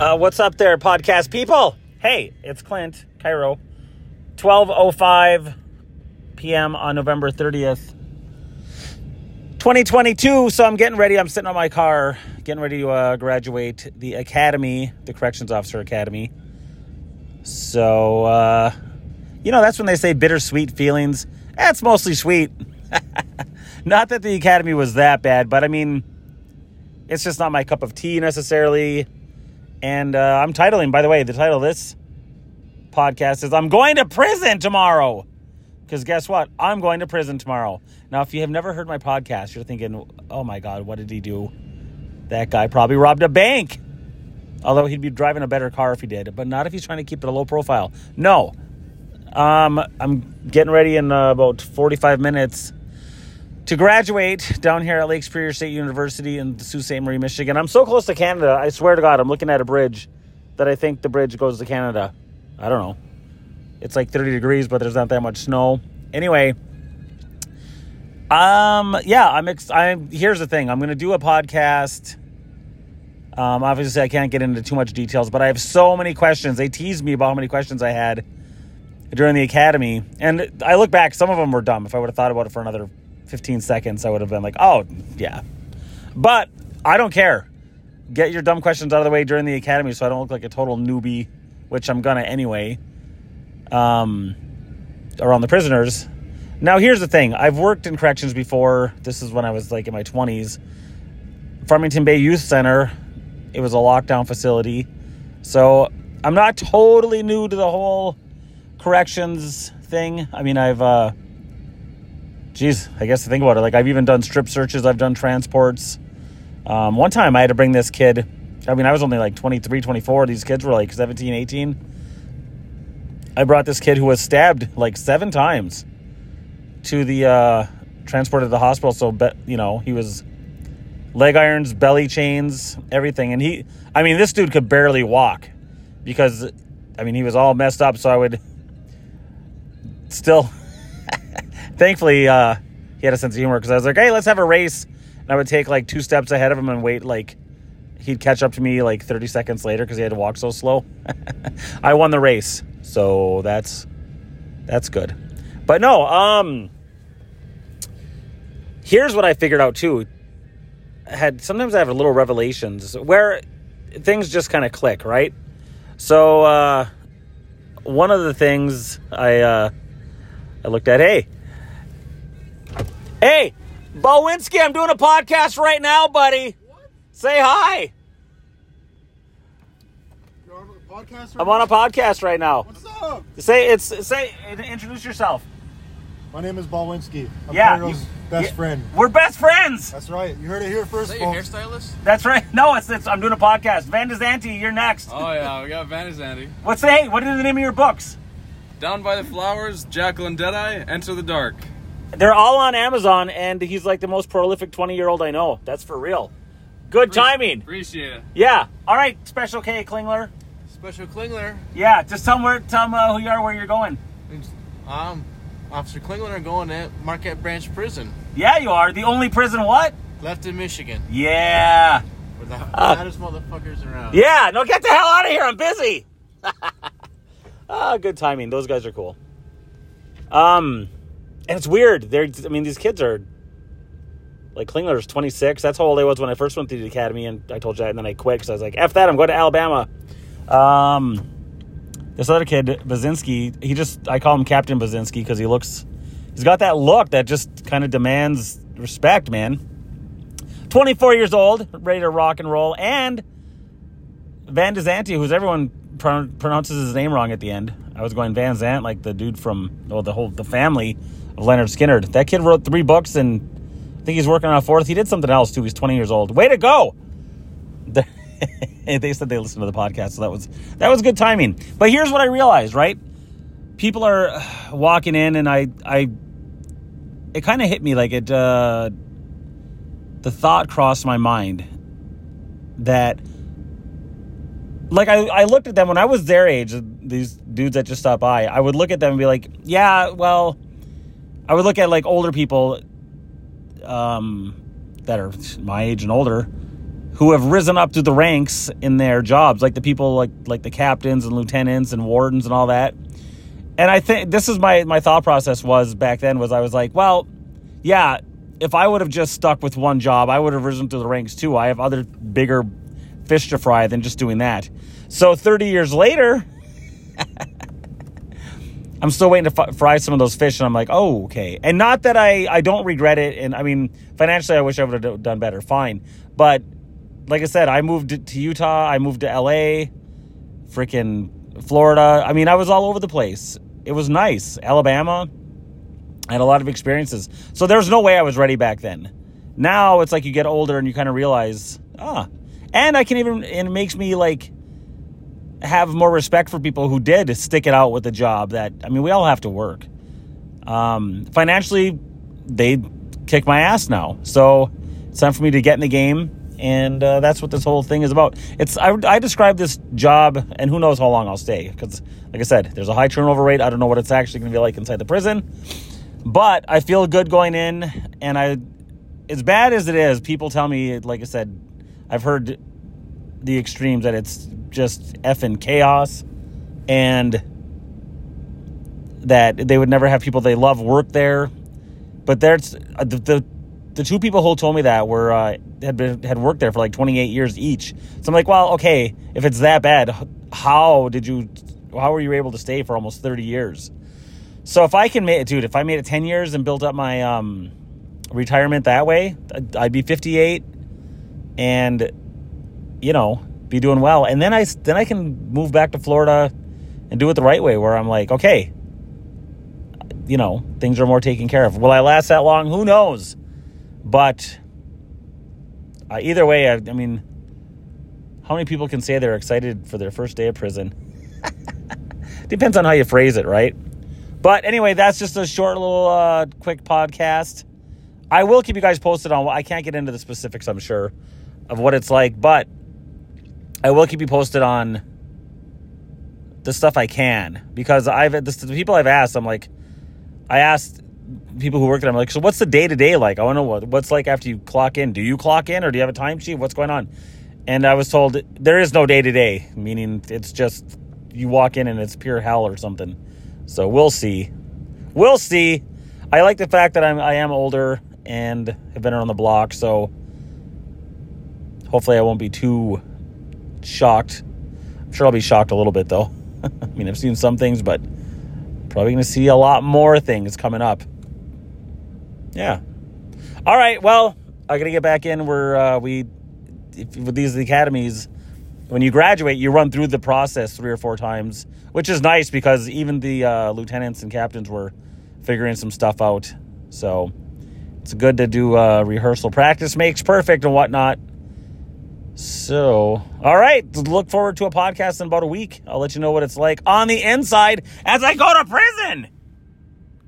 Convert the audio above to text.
Uh, what's up there, podcast people? Hey, it's Clint, Cairo. 12.05 p.m. on November 30th, 2022. So I'm getting ready. I'm sitting on my car, getting ready to uh, graduate the academy, the Corrections Officer Academy. So, uh, you know, that's when they say bittersweet feelings. That's mostly sweet. not that the academy was that bad, but I mean, it's just not my cup of tea necessarily. And uh, I'm titling, by the way, the title of this podcast is I'm going to prison tomorrow. Because guess what? I'm going to prison tomorrow. Now, if you have never heard my podcast, you're thinking, oh my God, what did he do? That guy probably robbed a bank. Although he'd be driving a better car if he did, but not if he's trying to keep it a low profile. No. Um, I'm getting ready in uh, about 45 minutes to graduate down here at Lake Superior State University in Sault Ste. Marie, Michigan. I'm so close to Canada. I swear to God, I'm looking at a bridge that I think the bridge goes to Canada. I don't know. It's like 30 degrees, but there's not that much snow. Anyway, um, yeah, I'm. Ex- I'm. Here's the thing. I'm going to do a podcast. Um, obviously, I can't get into too much details, but I have so many questions. They teased me about how many questions I had during the academy, and I look back. Some of them were dumb. If I would have thought about it for another 15 seconds, I would have been like, "Oh, yeah." But I don't care. Get your dumb questions out of the way during the academy, so I don't look like a total newbie, which I'm gonna anyway. Um, around the prisoners. Now, here's the thing I've worked in corrections before. This is when I was like in my 20s. Farmington Bay Youth Center, it was a lockdown facility. So I'm not totally new to the whole corrections thing. I mean, I've, uh, geez, I guess to think about it, like I've even done strip searches, I've done transports. Um, one time I had to bring this kid, I mean, I was only like 23, 24. These kids were like 17, 18. I brought this kid who was stabbed like seven times to the uh, to the hospital. So, be, you know, he was leg irons, belly chains, everything. And he, I mean, this dude could barely walk because, I mean, he was all messed up. So I would still, thankfully, uh, he had a sense of humor because I was like, hey, let's have a race. And I would take like two steps ahead of him and wait like he'd catch up to me like 30 seconds later because he had to walk so slow. I won the race. So that's that's good. But no, um here's what I figured out too. Had sometimes I have little revelations where things just kind of click, right? So uh one of the things I uh I looked at, hey. Hey, Bowinski, I'm doing a podcast right now, buddy. What? Say hi. podcast? I'm on a podcast right now. What's up? Say it's say introduce yourself. My name is Balwinski. I'm Yeah, Cairo's you- best yeah. friend. We're best friends. That's right. You heard it here first, that your folks. hairstylist? That's right. No, it's, it's I'm doing a podcast. Van Dezanti, you're next. Oh yeah, we got Van Zandy. What's the hey? What are the name of your books? Down by the flowers, Jacqueline Deadeye, Enter the Dark. They're all on Amazon, and he's like the most prolific 20 year old I know. That's for real. Good timing. Appreciate it. Yeah. All right, Special K Klingler. Special Klingler. Yeah, just tell them where, tell 'em, uh, who you are, where you're going. Um, Officer Klingler going at Marquette Branch Prison, Yeah, you are the only prison. What? left in Michigan. Yeah. We're the Ah. hottest motherfuckers around. Yeah. No, get the hell out of here. I'm busy. ah, good timing. Those guys are cool. Um, and it's weird. They're, I mean, these kids are like Klingler's 26. That's how old I was when I first went through the academy, and I told you that, and then I quit because I was like, "F that, I'm going to Alabama." Um, this other kid, Bazinski, he just I call him Captain Bazinski because he looks, he's got that look that just kind of demands respect, man. 24 years old, ready to rock and roll, and Van Dezanti, who's everyone pro- pronounces his name wrong at the end. I was going Van Zant, like the dude from well, the whole the family of Lynyrd Skynyrd. That kid wrote three books, and I think he's working on a fourth. He did something else too. He's 20 years old. Way to go! they said they listened to the podcast, so that was that was good timing. But here's what I realized, right? People are walking in, and I I it kind of hit me like it. Uh, the thought crossed my mind that like I, I looked at them when I was their age, these dudes that just stopped by, I would look at them and be like, yeah, well, I would look at like older people um, that are my age and older who have risen up through the ranks in their jobs, like the people like like the captains and lieutenants and wardens and all that. And I think this is my my thought process was back then was I was like, well, yeah, if I would have just stuck with one job, I would have risen through the ranks too. I have other bigger fish to fry than just doing that. So 30 years later, I'm still waiting to f- fry some of those fish, and I'm like, oh, okay. And not that I I don't regret it, and I mean financially, I wish I would have done better. Fine, but like I said, I moved to Utah, I moved to LA, freaking Florida. I mean, I was all over the place. It was nice. Alabama. I had a lot of experiences. So there's no way I was ready back then. Now it's like you get older and you kind of realize, ah. And I can even, and it makes me like have more respect for people who did stick it out with the job that, I mean, we all have to work. Um, financially, they kick my ass now. So it's time for me to get in the game. And uh, that's what this whole thing is about. It's I, I describe this job, and who knows how long I'll stay. Because, like I said, there's a high turnover rate. I don't know what it's actually going to be like inside the prison. But I feel good going in, and I, as bad as it is, people tell me, like I said, I've heard the extremes that it's just effing chaos, and that they would never have people they love work there. But there's uh, the, the the two people who told me that were uh, had been had worked there for like 28 years each. So I'm like, well, okay, if it's that bad, how did you? How were you able to stay for almost 30 years? So if I can make it, dude, if I made it 10 years and built up my um, retirement that way, I'd- I'd be 58 and you know be doing well. And then I then I can move back to Florida and do it the right way, where I'm like, okay, you know, things are more taken care of. Will I last that long? Who knows? But uh, either way, I, I mean, how many people can say they're excited for their first day of prison? Depends on how you phrase it, right? But anyway, that's just a short little uh, quick podcast. I will keep you guys posted on. I can't get into the specifics, I'm sure, of what it's like, but I will keep you posted on the stuff I can because I've the, the people I've asked. I'm like, I asked people who work there. I'm like, so what's the day to day like? I want to know what what's like after you clock in. Do you clock in or do you have a timesheet? What's going on? And I was told there is no day to day, meaning it's just you walk in and it's pure hell or something. So we'll see. We'll see. I like the fact that I'm I am older and have been around the block, so hopefully I won't be too shocked. I'm sure I'll be shocked a little bit though. I mean, I've seen some things, but probably going to see a lot more things coming up. Yeah. All right. Well, I got to get back in where uh, we, if, with these academies, when you graduate, you run through the process three or four times, which is nice because even the uh, lieutenants and captains were figuring some stuff out. So it's good to do uh, rehearsal. Practice makes perfect and whatnot. So, all right, look forward to a podcast in about a week. I'll let you know what it's like on the inside as I go to prison.